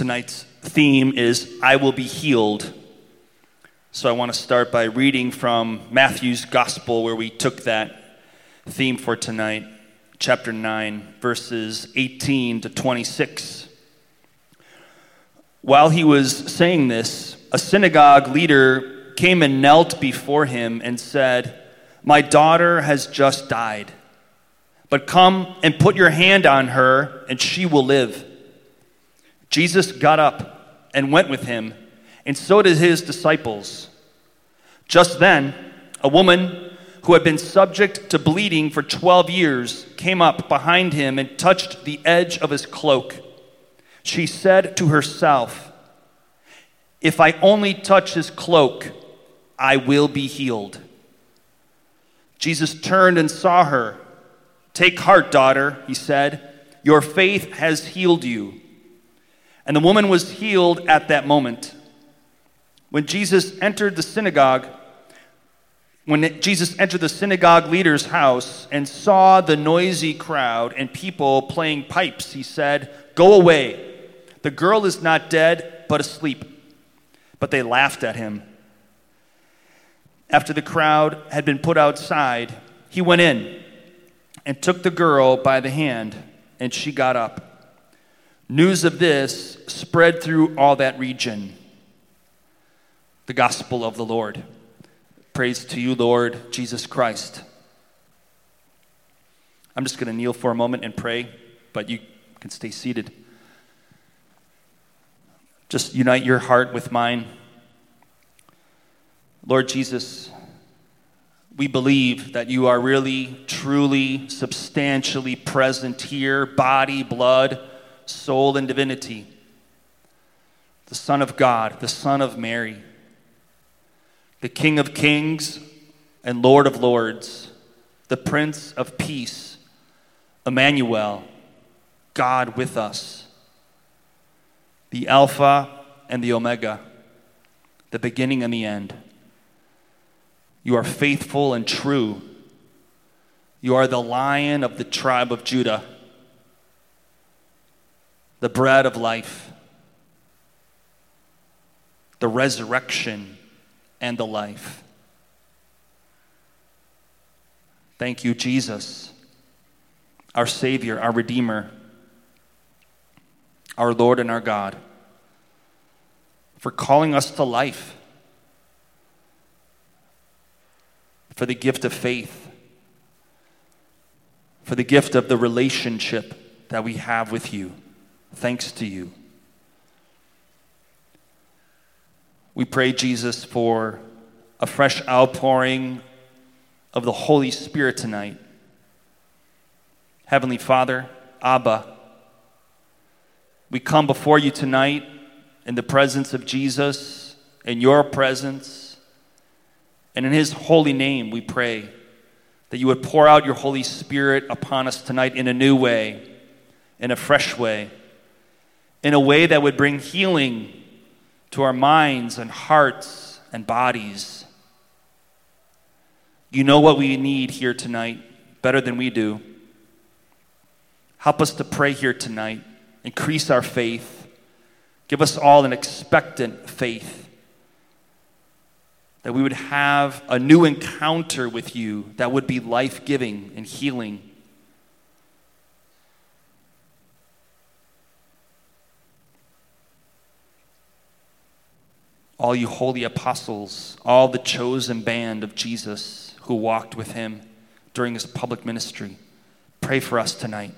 Tonight's theme is I will be healed. So I want to start by reading from Matthew's Gospel, where we took that theme for tonight, chapter 9, verses 18 to 26. While he was saying this, a synagogue leader came and knelt before him and said, My daughter has just died, but come and put your hand on her, and she will live. Jesus got up and went with him, and so did his disciples. Just then, a woman who had been subject to bleeding for 12 years came up behind him and touched the edge of his cloak. She said to herself, If I only touch his cloak, I will be healed. Jesus turned and saw her. Take heart, daughter, he said. Your faith has healed you. And the woman was healed at that moment. When Jesus entered the synagogue, when Jesus entered the synagogue leader's house and saw the noisy crowd and people playing pipes, he said, Go away. The girl is not dead, but asleep. But they laughed at him. After the crowd had been put outside, he went in and took the girl by the hand, and she got up. News of this spread through all that region. The gospel of the Lord. Praise to you, Lord Jesus Christ. I'm just going to kneel for a moment and pray, but you can stay seated. Just unite your heart with mine. Lord Jesus, we believe that you are really, truly, substantially present here, body, blood soul, and divinity. The Son of God, the Son of Mary, the King of kings and Lord of lords, the Prince of peace, Emmanuel, God with us, the Alpha and the Omega, the beginning and the end. You are faithful and true. You are the lion of the tribe of Judah the bread of life, the resurrection, and the life. Thank you, Jesus, our Savior, our Redeemer, our Lord and our God, for calling us to life, for the gift of faith, for the gift of the relationship that we have with you thanks to you. We pray, Jesus, for a fresh outpouring of the Holy Spirit tonight. Heavenly Father, Abba, we come before you tonight in the presence of Jesus, in your presence, and in his holy name we pray that you would pour out your Holy Spirit upon us tonight in a new way, in a fresh way in a way that would bring healing to our minds and hearts and bodies. You know what we need here tonight better than we do. Help us to pray here tonight. Increase our faith. Give us all an expectant faith. That we would have a new encounter with you that would be life giving and healing. All you holy apostles, all the chosen band of Jesus who walked with him during his public ministry. Pray for us tonight.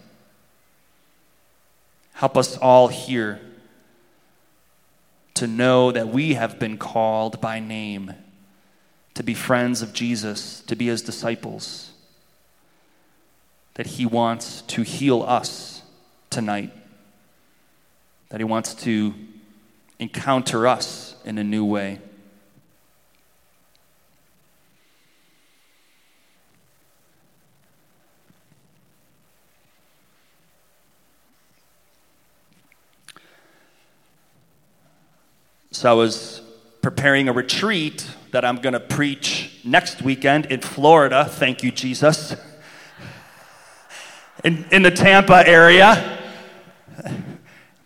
Help us all here to know that we have been called by name to be friends of Jesus, to be his disciples, that he wants to heal us tonight, that he wants to encounter us in a new way. So I was preparing a retreat that I'm going to preach next weekend in Florida. Thank you, Jesus. In, in the Tampa area.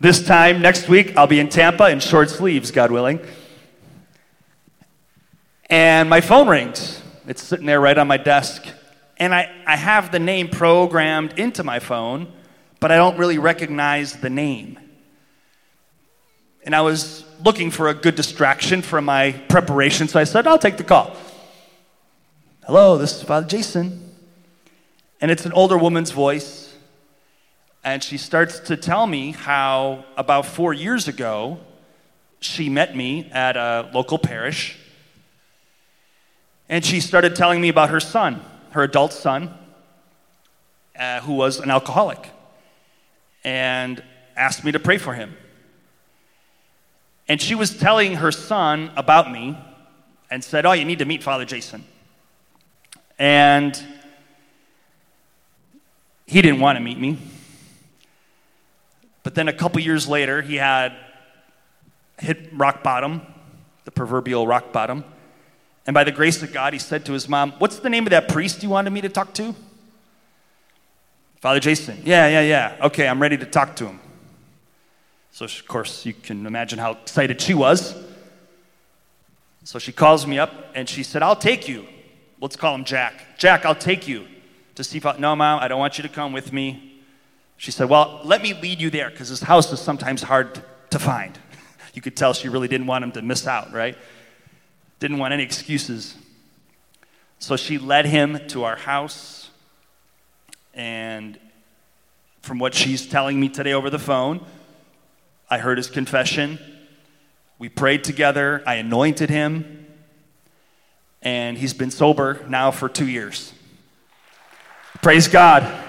This time next week, I'll be in Tampa in short sleeves, God willing. And my phone rings. It's sitting there right on my desk. And I, I have the name programmed into my phone, but I don't really recognize the name. And I was looking for a good distraction from my preparation, so I said, I'll take the call. Hello, this is Father Jason. And it's an older woman's voice. And she starts to tell me how about four years ago, she met me at a local parish. And she started telling me about her son her adult son, uh, who was an alcoholic, and asked me to pray for him. And she was telling her son about me and said, Oh, you need to meet Father Jason. And he didn't want to meet me. But then a couple years later, he had hit rock bottom, the proverbial rock bottom. And by the grace of God, he said to his mom, What's the name of that priest you wanted me to talk to? Father Jason. Yeah, yeah, yeah. Okay, I'm ready to talk to him. So, of course, you can imagine how excited she was. So she calls me up and she said, I'll take you. Let's call him Jack. Jack, I'll take you to see I, no, mom, I don't want you to come with me. She said, Well, let me lead you there because this house is sometimes hard to find. You could tell she really didn't want him to miss out, right? didn't want any excuses. So she led him to our house. And from what she's telling me today over the phone, I heard his confession. We prayed together. I anointed him. And he's been sober now for two years. Praise God.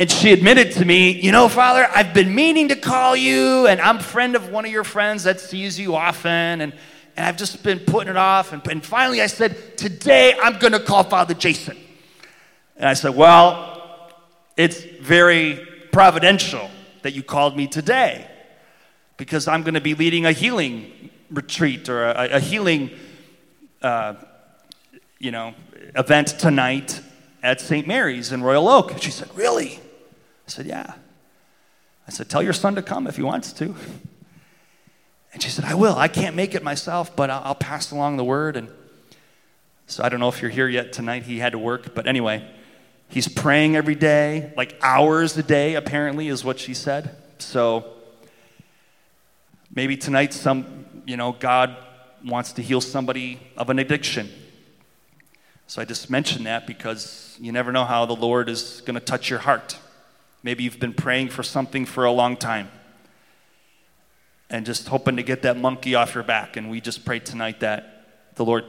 And she admitted to me, You know, Father, I've been meaning to call you, and I'm friend of one of your friends that sees you often, and, and I've just been putting it off. And, and finally, I said, Today I'm going to call Father Jason. And I said, Well, it's very providential that you called me today because I'm going to be leading a healing retreat or a, a healing, uh, you know, event tonight at St. Mary's in Royal Oak. She said, Really? Said, Yeah. I said, Tell your son to come if he wants to. And she said, I will. I can't make it myself, but I'll, I'll pass along the word. And so I don't know if you're here yet tonight. He had to work. But anyway, he's praying every day, like hours a day, apparently, is what she said. So maybe tonight, some, you know, God wants to heal somebody of an addiction. So I just mentioned that because you never know how the Lord is going to touch your heart. Maybe you've been praying for something for a long time and just hoping to get that monkey off your back. And we just pray tonight that the Lord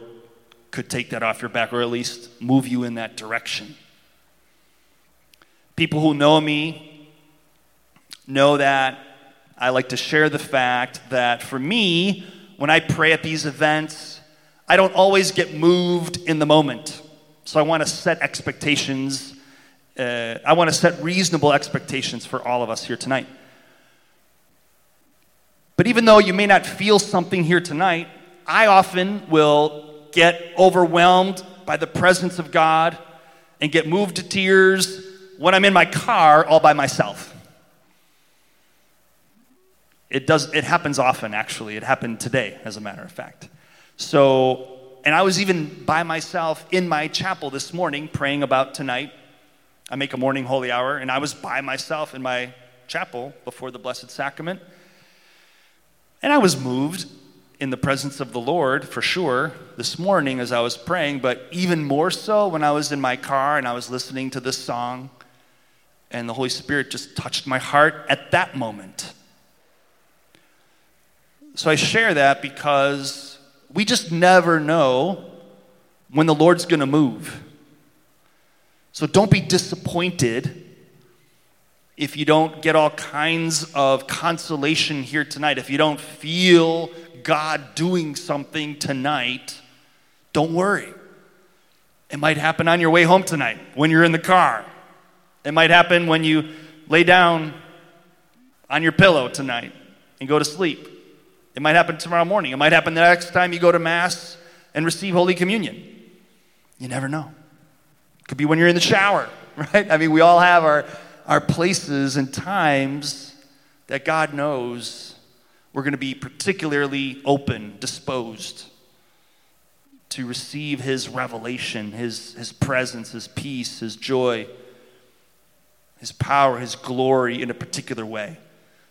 could take that off your back or at least move you in that direction. People who know me know that I like to share the fact that for me, when I pray at these events, I don't always get moved in the moment. So I want to set expectations uh, I want to set reasonable expectations for all of us here tonight. But even though you may not feel something here tonight, I often will get overwhelmed by the presence of God and get moved to tears when I'm in my car all by myself. It does it happens often actually. It happened today as a matter of fact. So and I was even by myself in my chapel this morning praying about tonight I make a morning holy hour, and I was by myself in my chapel before the Blessed Sacrament. And I was moved in the presence of the Lord for sure this morning as I was praying, but even more so when I was in my car and I was listening to this song, and the Holy Spirit just touched my heart at that moment. So I share that because we just never know when the Lord's going to move. So don't be disappointed if you don't get all kinds of consolation here tonight. If you don't feel God doing something tonight, don't worry. It might happen on your way home tonight when you're in the car. It might happen when you lay down on your pillow tonight and go to sleep. It might happen tomorrow morning. It might happen the next time you go to Mass and receive Holy Communion. You never know. Could be when you're in the shower, right? I mean, we all have our, our places and times that God knows we're going to be particularly open, disposed to receive His revelation, His, His presence, His peace, His joy, His power, His glory in a particular way.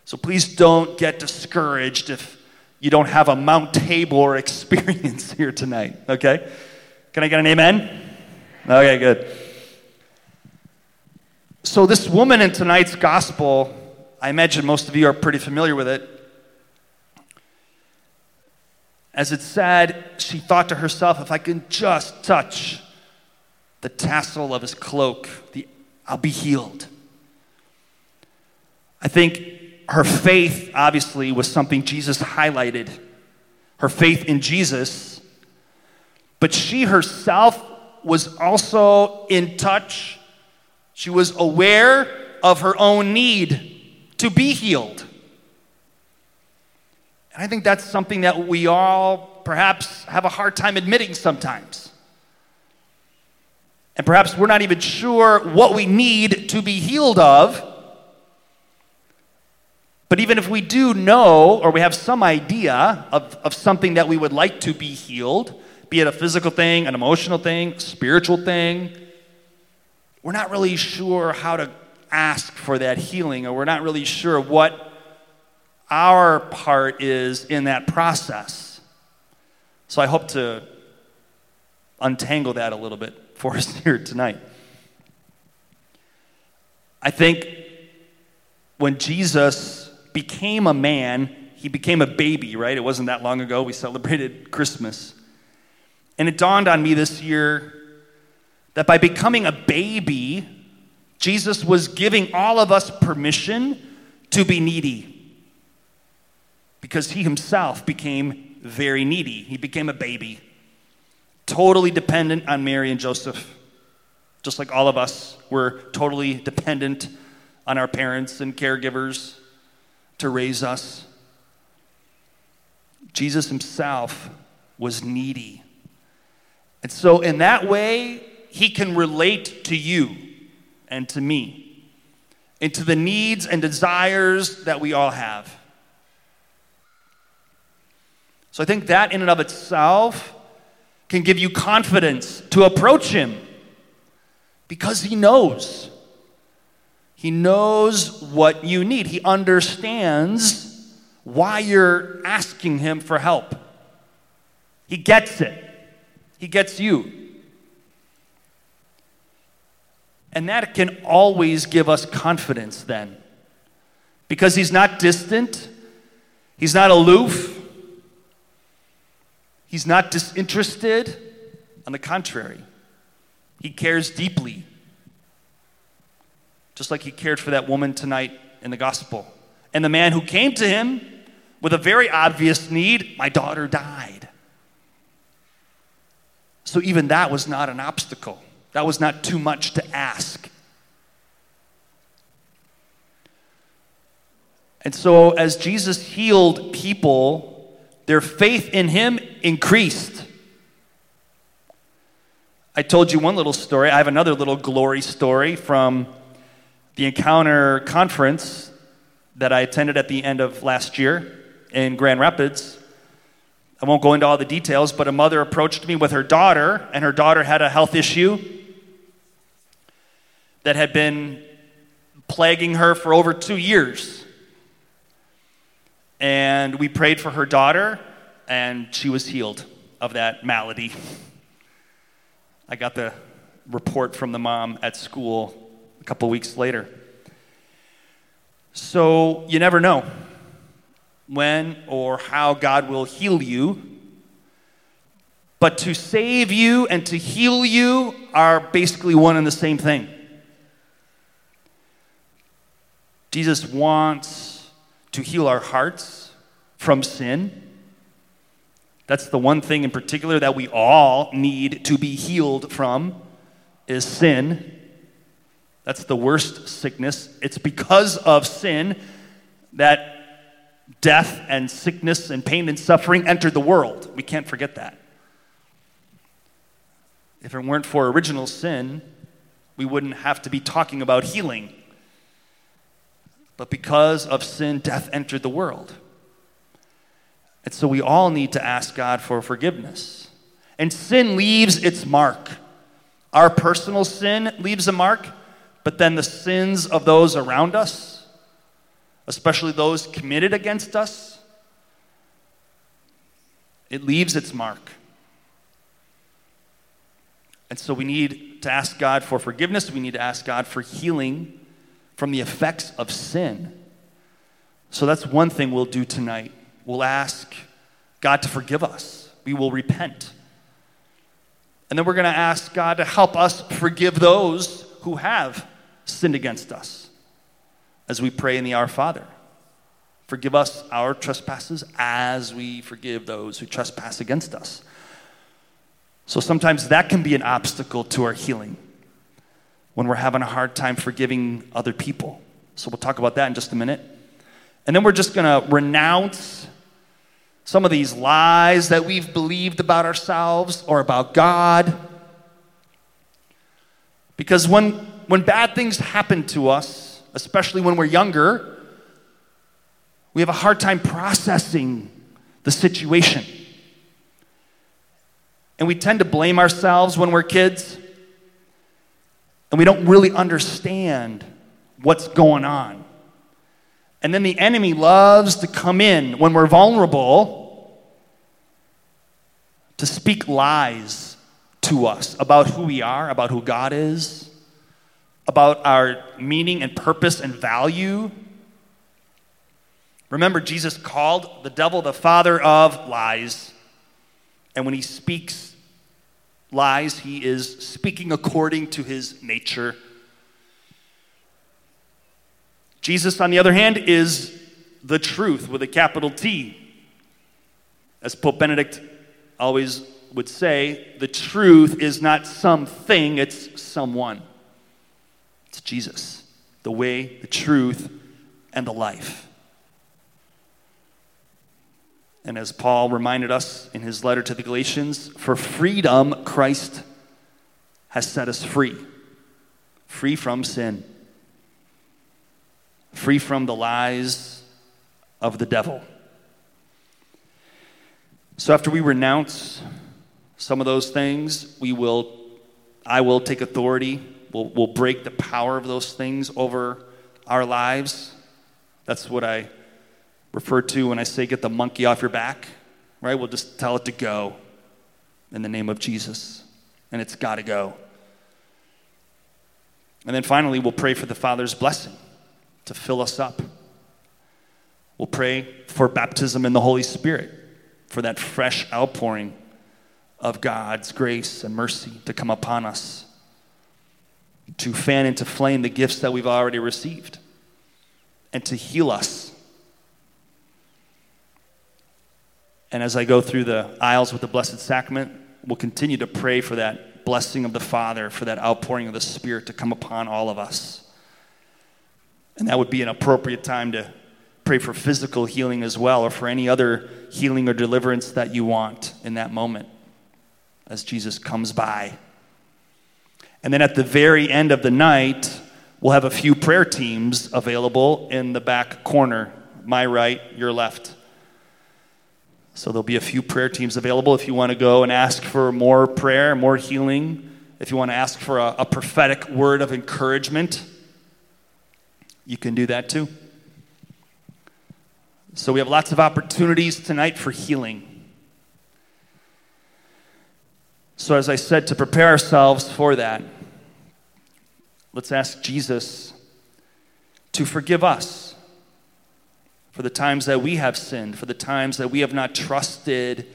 So please don't get discouraged if you don't have a Mount Tabor experience here tonight, okay? Can I get an amen? Okay, good. So, this woman in tonight's gospel, I imagine most of you are pretty familiar with it. As it said, she thought to herself, if I can just touch the tassel of his cloak, the, I'll be healed. I think her faith, obviously, was something Jesus highlighted. Her faith in Jesus. But she herself was also in touch. She was aware of her own need to be healed. And I think that's something that we all perhaps have a hard time admitting sometimes. And perhaps we're not even sure what we need to be healed of. But even if we do know or we have some idea of, of something that we would like to be healed, be it a physical thing, an emotional thing, spiritual thing, we're not really sure how to ask for that healing, or we're not really sure what our part is in that process. So I hope to untangle that a little bit for us here tonight. I think when Jesus became a man, he became a baby, right? It wasn't that long ago. We celebrated Christmas. And it dawned on me this year that by becoming a baby, Jesus was giving all of us permission to be needy because he himself became very needy. He became a baby, totally dependent on Mary and Joseph, just like all of us were totally dependent on our parents and caregivers to raise us. Jesus himself was needy. And so, in that way, he can relate to you and to me, and to the needs and desires that we all have. So I think that in and of itself can give you confidence to approach him because he knows. He knows what you need. He understands why you're asking him for help. He gets it. He gets you. And that can always give us confidence then. Because he's not distant, he's not aloof, He's not disinterested. On the contrary, he cares deeply. Just like he cared for that woman tonight in the gospel. And the man who came to him with a very obvious need my daughter died. So even that was not an obstacle, that was not too much to ask. And so, as Jesus healed people their faith in him increased. I told you one little story. I have another little glory story from the Encounter conference that I attended at the end of last year in Grand Rapids. I won't go into all the details, but a mother approached me with her daughter, and her daughter had a health issue that had been plaguing her for over two years. And we prayed for her daughter, and she was healed of that malady. I got the report from the mom at school a couple weeks later. So you never know when or how God will heal you. But to save you and to heal you are basically one and the same thing. Jesus wants to heal our hearts from sin. That's the one thing in particular that we all need to be healed from is sin. That's the worst sickness. It's because of sin that death and sickness and pain and suffering entered the world. We can't forget that. If it weren't for original sin, we wouldn't have to be talking about healing But because of sin, death entered the world. And so we all need to ask God for forgiveness. And sin leaves its mark. Our personal sin leaves a mark, but then the sins of those around us, especially those committed against us, it leaves its mark. And so we need to ask God for forgiveness. We need to ask God for healing from the effects of sin. So that's one thing we'll do tonight. We'll ask God to forgive us, we will repent. And then we're going to ask God to help us forgive those who have sinned against us as we pray in the Our Father. Forgive us our trespasses as we forgive those who trespass against us. So sometimes that can be an obstacle to our healing when we're having a hard time forgiving other people. So we'll talk about that in just a minute. And then we're just going to renounce some of these lies that we've believed about ourselves or about God. Because when, when bad things happen to us, especially when we're younger, we have a hard time processing the situation. And we tend to blame ourselves when we're kids, and we don't really understand what's going on. And then the enemy loves to come in when we're vulnerable to speak lies to us about who we are, about who God is, about our meaning and purpose and value. Remember, Jesus called the devil the father of lies. And when he speaks lies, he is speaking according to his nature. Jesus, on the other hand, is the truth with a capital T. As Pope Benedict always would say, the truth is not something, it's someone. Jesus, the way, the truth, and the life. And as Paul reminded us in his letter to the Galatians, for freedom, Christ has set us free, free from sin free from the lies of the devil. So after we renounce some of those things, we will I will take authority. We'll, we'll break the power of those things over our lives. That's what I refer to when I say get the monkey off your back, right? We'll just tell it to go in the name of Jesus. And it's got to go. And then finally, we'll pray for the Father's blessing to fill us up. We'll pray for baptism in the Holy Spirit, for that fresh outpouring of God's grace and mercy to come upon us, to fan into flame the gifts that we've already received, and to heal us. And as I go through the aisles with the Blessed Sacrament, we'll continue to pray for that blessing of the Father, for that outpouring of the Spirit to come upon all of us. And that would be an appropriate time to pray for physical healing as well, or for any other healing or deliverance that you want in that moment as Jesus comes by. And then at the very end of the night, we'll have a few prayer teams available in the back corner my right, your left. So there'll be a few prayer teams available if you want to go and ask for more prayer, more healing, if you want to ask for a, a prophetic word of encouragement you can do that too. So we have lots of opportunities tonight for healing. So, as I said, to prepare ourselves for that, let's ask Jesus to forgive us for the times that we have sinned, for the times that we have not trusted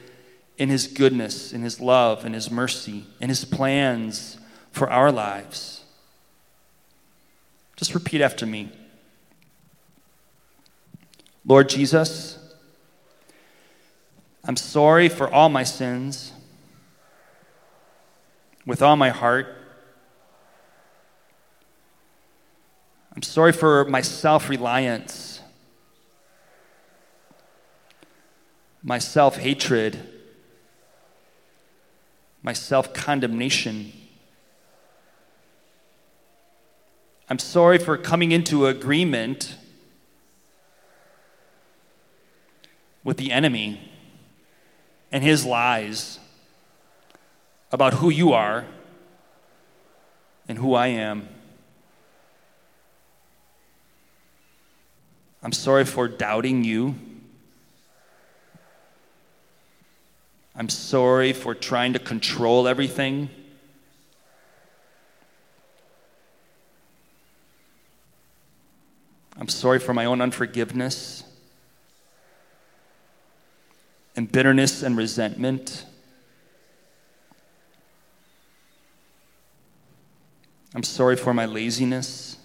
in His goodness, in His love, in His mercy, in His plans for our lives. Just repeat after me. Lord Jesus, I'm sorry for all my sins with all my heart. I'm sorry for my self reliance, my self hatred, my self condemnation. I'm sorry for coming into agreement with the enemy and his lies about who you are and who I am. I'm sorry for doubting you. I'm sorry for trying to control everything. I'm sorry for my own unforgiveness and bitterness and resentment. I'm sorry for my laziness.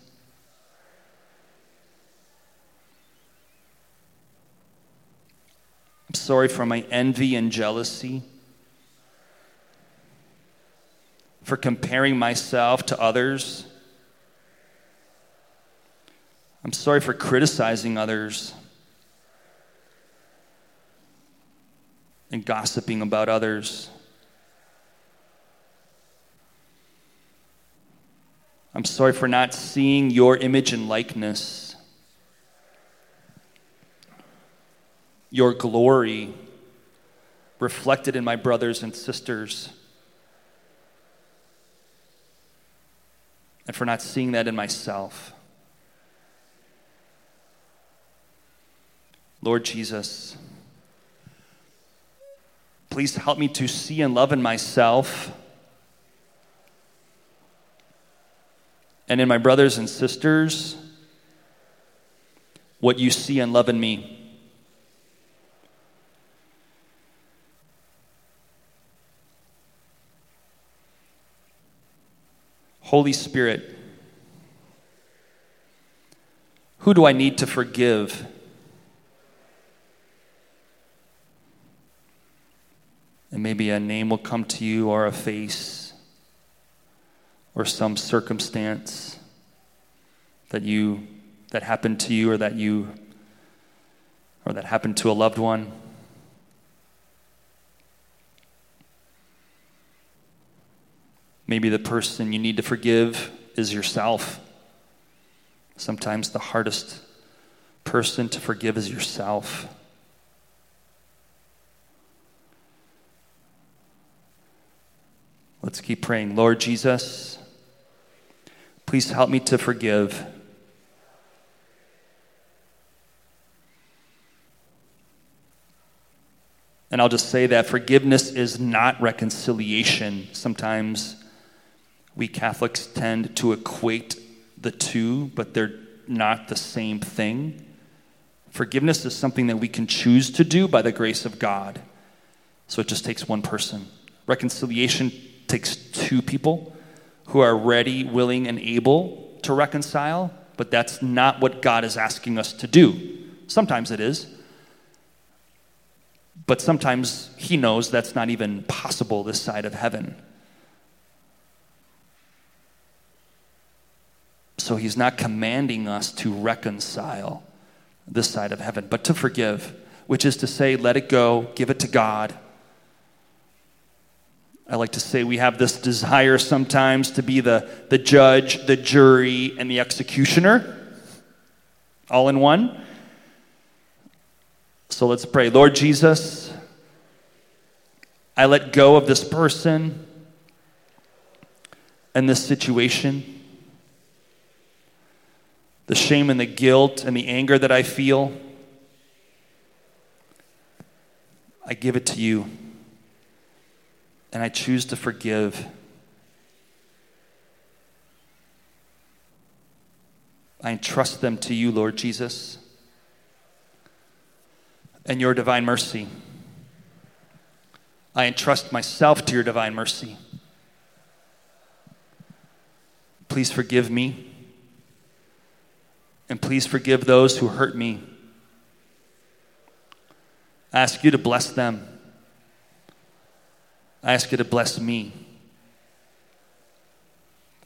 I'm sorry for my envy and jealousy, for comparing myself to others. I'm sorry for criticizing others and gossiping about others. I'm sorry for not seeing your image and likeness, your glory reflected in my brothers and sisters, and for not seeing that in myself. Lord Jesus, please help me to see and love in myself and in my brothers and sisters what you see and love in me. Holy Spirit, who do I need to forgive? And maybe a name will come to you or a face or some circumstance that you that happened to you or that you or that happened to a loved one. Maybe the person you need to forgive is yourself. Sometimes the hardest person to forgive is yourself. Let's keep praying. Lord Jesus, please help me to forgive. And I'll just say that forgiveness is not reconciliation. Sometimes we Catholics tend to equate the two, but they're not the same thing. Forgiveness is something that we can choose to do by the grace of God. So it just takes one person. Reconciliation takes two people who are ready, willing, and able to reconcile, but that's not what God is asking us to do. Sometimes it is, but sometimes He knows that's not even possible this side of heaven. So He's not commanding us to reconcile this side of heaven, but to forgive, which is to say, let it go, give it to God I like to say we have this desire sometimes to be the, the judge, the jury, and the executioner all in one. So let's pray. Lord Jesus, I let go of this person and this situation, the shame and the guilt and the anger that I feel. I give it to you and I choose to forgive. I entrust them to you, Lord Jesus, and your divine mercy. I entrust myself to your divine mercy. Please forgive me, and please forgive those who hurt me. I ask you to bless them I ask you to bless me.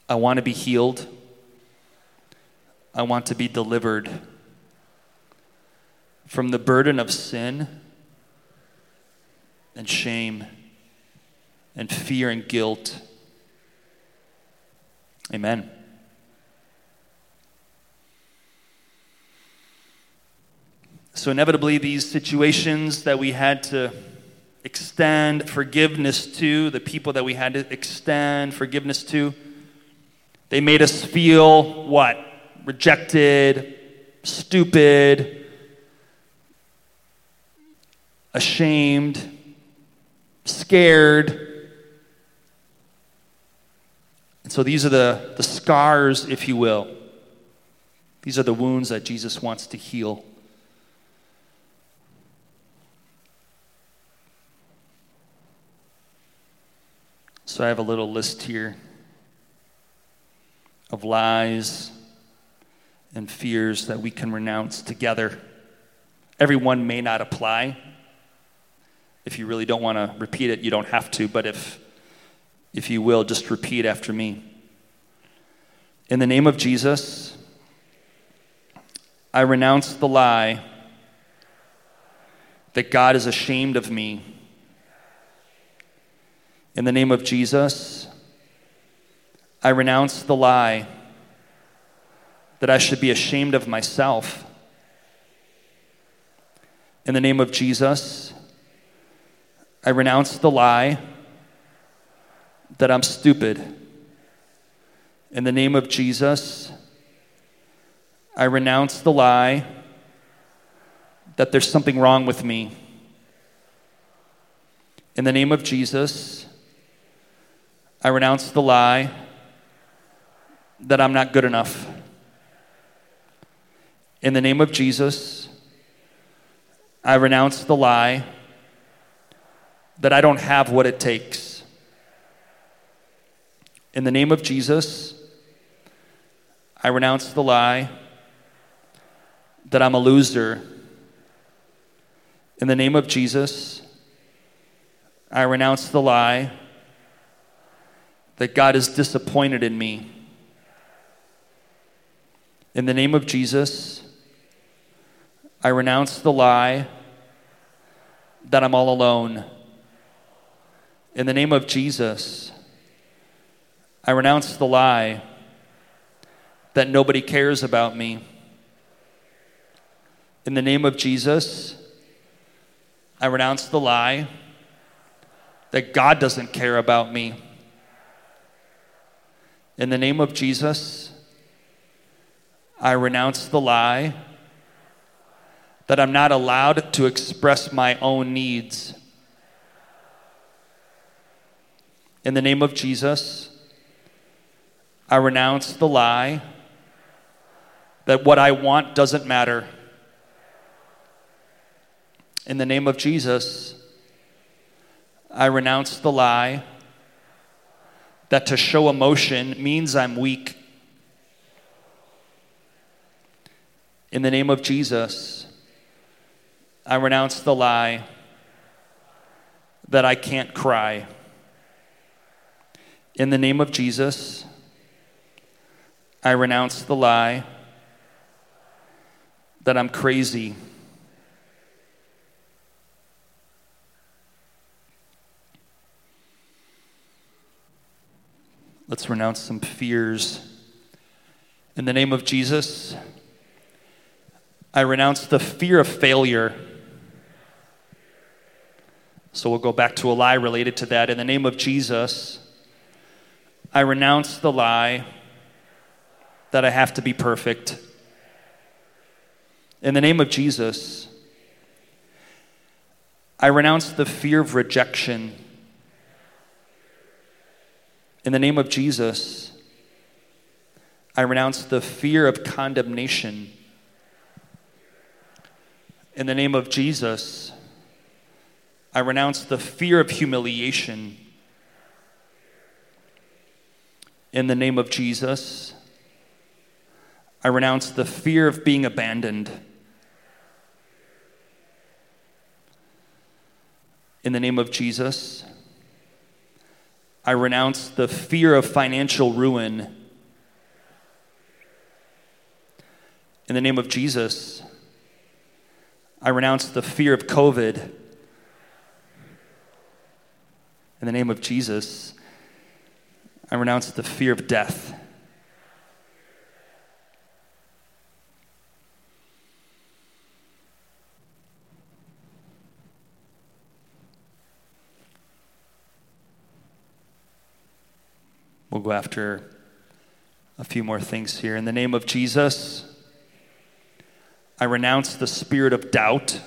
I want to be healed. I want to be delivered from the burden of sin and shame and fear and guilt. Amen. so, inevitably, these situations that we had to extend forgiveness to, the people that we had to extend forgiveness to, they made us feel what? Rejected, stupid, ashamed, scared. And so these are the, the scars, if you will. These are the wounds that Jesus wants to heal. So I have a little list here of lies and fears that we can renounce together. Every one may not apply. If you really don't want to repeat it, you don't have to, but if, if you will, just repeat after me. In the name of Jesus, I renounce the lie that God is ashamed of me. In the name of Jesus, I renounce the lie that I should be ashamed of myself. In the name of Jesus, I renounce the lie that I'm stupid. In the name of Jesus, I renounce the lie that there's something wrong with me. In the name of Jesus, I renounce the lie that I'm not good enough. In the name of Jesus, I renounce the lie that I don't have what it takes. In the name of Jesus, I renounce the lie that I'm a loser. In the name of Jesus, I renounce the lie that God is disappointed in me. In the name of Jesus, I renounce the lie that I'm all alone. In the name of Jesus, I renounce the lie that nobody cares about me. In the name of Jesus, I renounce the lie that God doesn't care about me. In the name of Jesus, I renounce the lie that I'm not allowed to express my own needs. In the name of Jesus, I renounce the lie that what I want doesn't matter. In the name of Jesus, I renounce the lie that to show emotion means I'm weak. In the name of Jesus, I renounce the lie that I can't cry. In the name of Jesus, I renounce the lie that I'm crazy. Let's renounce some fears. In the name of Jesus, I renounce the fear of failure. So we'll go back to a lie related to that. In the name of Jesus, I renounce the lie that I have to be perfect. In the name of Jesus, I renounce the fear of rejection. In the name of Jesus, I renounce the fear of condemnation. In the name of Jesus, I renounce the fear of humiliation. In the name of Jesus, I renounce the fear of being abandoned. In the name of Jesus, I renounce the fear of financial ruin. In the name of Jesus, I renounce the fear of COVID. In the name of Jesus, I renounce the fear of death. We'll go after a few more things here. In the name of Jesus, I renounce the spirit of doubt.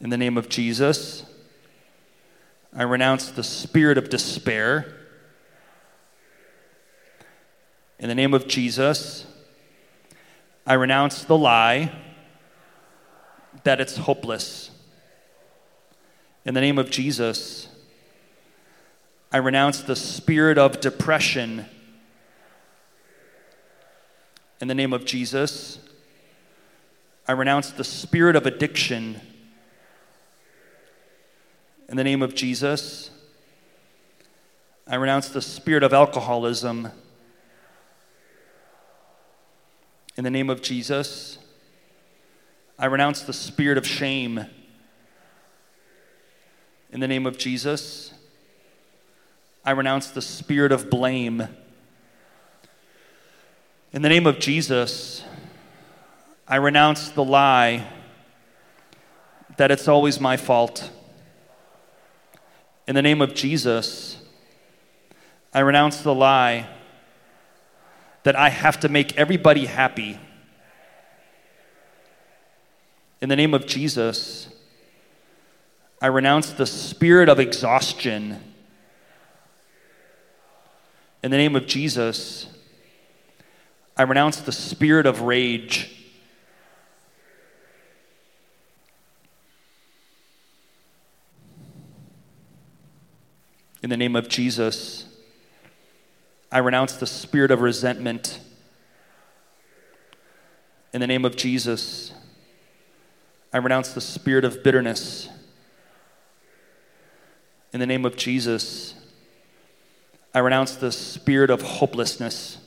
In the name of Jesus, I renounce the spirit of despair. In the name of Jesus, I renounce the lie that it's hopeless. In the name of Jesus, I renounce the spirit of depression. In the name of Jesus, I renounce the spirit of addiction. In the name of Jesus, I renounce the spirit of alcoholism. In the name of Jesus, I renounce the spirit of shame. In the name of Jesus, I renounce the spirit of blame. In the name of Jesus, I renounce the lie that it's always my fault. In the name of Jesus, I renounce the lie that I have to make everybody happy. In the name of Jesus, I renounce the spirit of exhaustion. In the name of Jesus, I renounce the spirit of rage. In the name of Jesus, I renounce the spirit of resentment. In the name of Jesus, I renounce the spirit of bitterness. In the name of Jesus, I renounce the spirit of hopelessness.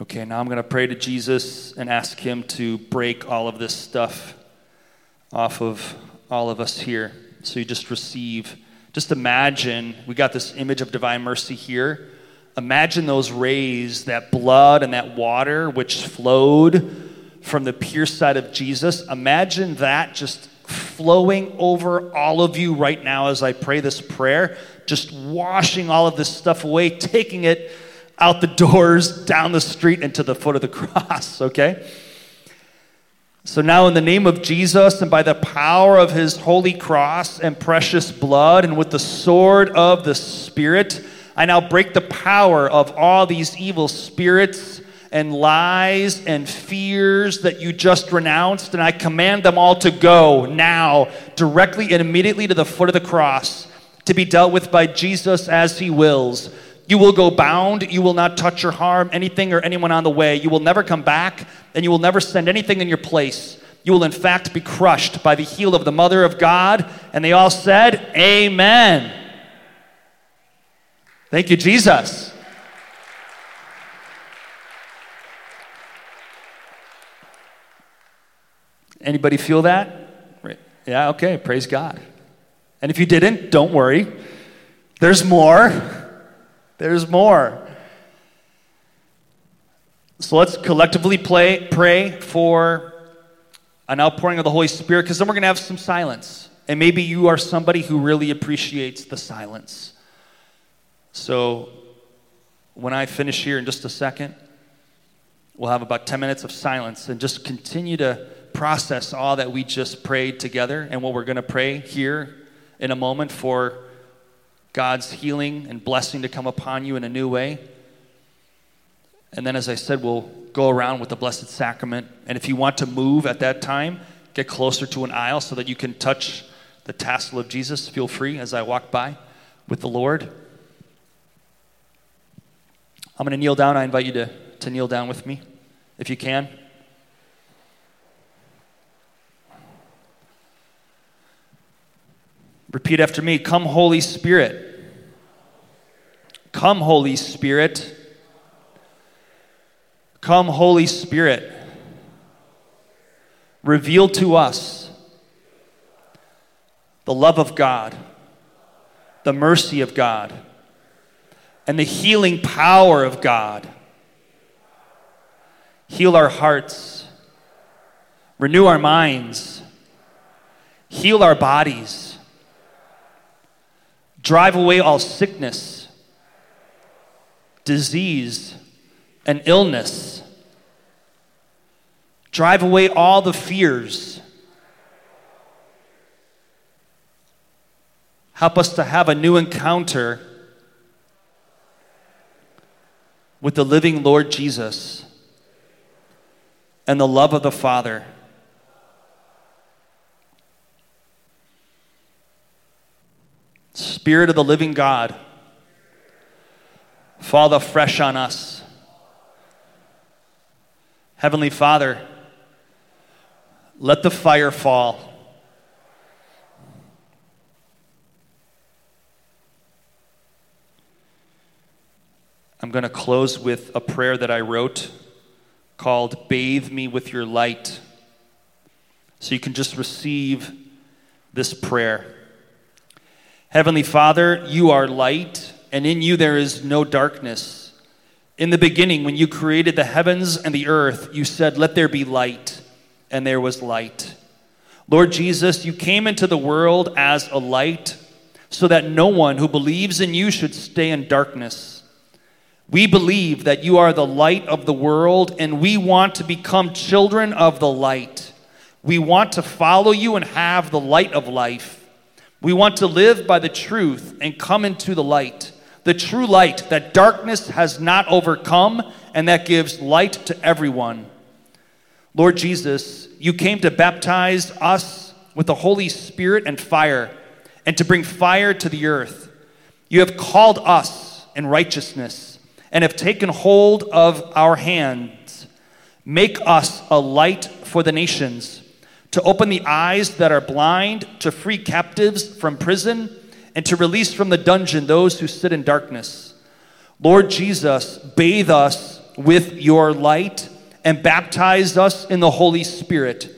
Okay, now I'm going to pray to Jesus and ask him to break all of this stuff off of all of us here. So you just receive. Just imagine, we got this image of divine mercy here. Imagine those rays, that blood and that water which flowed from the pierced side of Jesus. Imagine that just flowing over all of you right now as I pray this prayer, just washing all of this stuff away, taking it out the doors, down the street, and to the foot of the cross, okay? So now, in the name of Jesus and by the power of his holy cross and precious blood, and with the sword of the Spirit, I now break the power of all these evil spirits and lies and fears that you just renounced, and I command them all to go now, directly and immediately to the foot of the cross, to be dealt with by Jesus as he wills. You will go bound. You will not touch or harm anything or anyone on the way. You will never come back, and you will never send anything in your place. You will, in fact, be crushed by the heel of the Mother of God. And they all said, Amen. Thank you, Jesus. Anybody feel that? Yeah, okay, praise God. And if you didn't, don't worry. There's more. There's more. So let's collectively play, pray for an outpouring of the Holy Spirit because then we're going to have some silence. And maybe you are somebody who really appreciates the silence. So when I finish here in just a second, we'll have about 10 minutes of silence and just continue to process all that we just prayed together and what we're going to pray here in a moment for God's healing and blessing to come upon you in a new way. And then, as I said, we'll go around with the Blessed Sacrament. And if you want to move at that time, get closer to an aisle so that you can touch the tassel of Jesus. Feel free as I walk by with the Lord. I'm going to kneel down. I invite you to, to kneel down with me if you can. Repeat after me Come, Holy Spirit. Come, Holy Spirit. Come, Holy Spirit. Reveal to us the love of God, the mercy of God, and the healing power of God. Heal our hearts, renew our minds, Heal our bodies. Drive away all sickness, disease, and illness. Drive away all the fears. Help us to have a new encounter with the living Lord Jesus and the love of the Father. Spirit of the living God, fall afresh on us. Heavenly Father, let the fire fall. I'm going to close with a prayer that I wrote called Bathe Me with Your Light. So you can just receive this prayer. Heavenly Father, you are light, and in you there is no darkness. In the beginning, when you created the heavens and the earth, you said, Let there be light, and there was light. Lord Jesus, you came into the world as a light so that no one who believes in you should stay in darkness. We believe that you are the light of the world, and we want to become children of the light. We want to follow you and have the light of life. We want to live by the truth and come into the light, the true light that darkness has not overcome and that gives light to everyone. Lord Jesus, you came to baptize us with the Holy Spirit and fire, and to bring fire to the earth. You have called us in righteousness and have taken hold of our hands. Make us a light for the nations to open the eyes that are blind, to free captives from prison, and to release from the dungeon those who sit in darkness. Lord Jesus, bathe us with your light and baptize us in the Holy Spirit.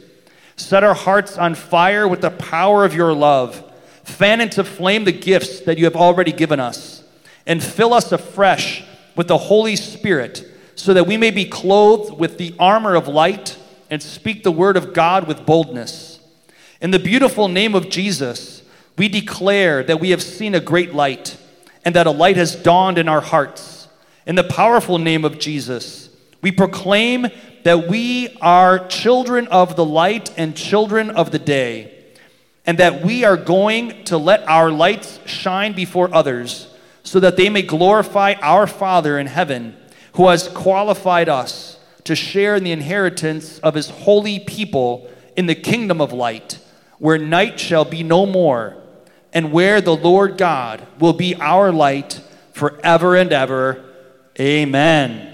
Set our hearts on fire with the power of your love. Fan into flame the gifts that you have already given us. And fill us afresh with the Holy Spirit so that we may be clothed with the armor of light and speak the word of God with boldness. In the beautiful name of Jesus, we declare that we have seen a great light and that a light has dawned in our hearts. In the powerful name of Jesus, we proclaim that we are children of the light and children of the day, and that we are going to let our lights shine before others so that they may glorify our Father in heaven who has qualified us to share in the inheritance of his holy people in the kingdom of light, where night shall be no more, and where the Lord God will be our light forever and ever. Amen.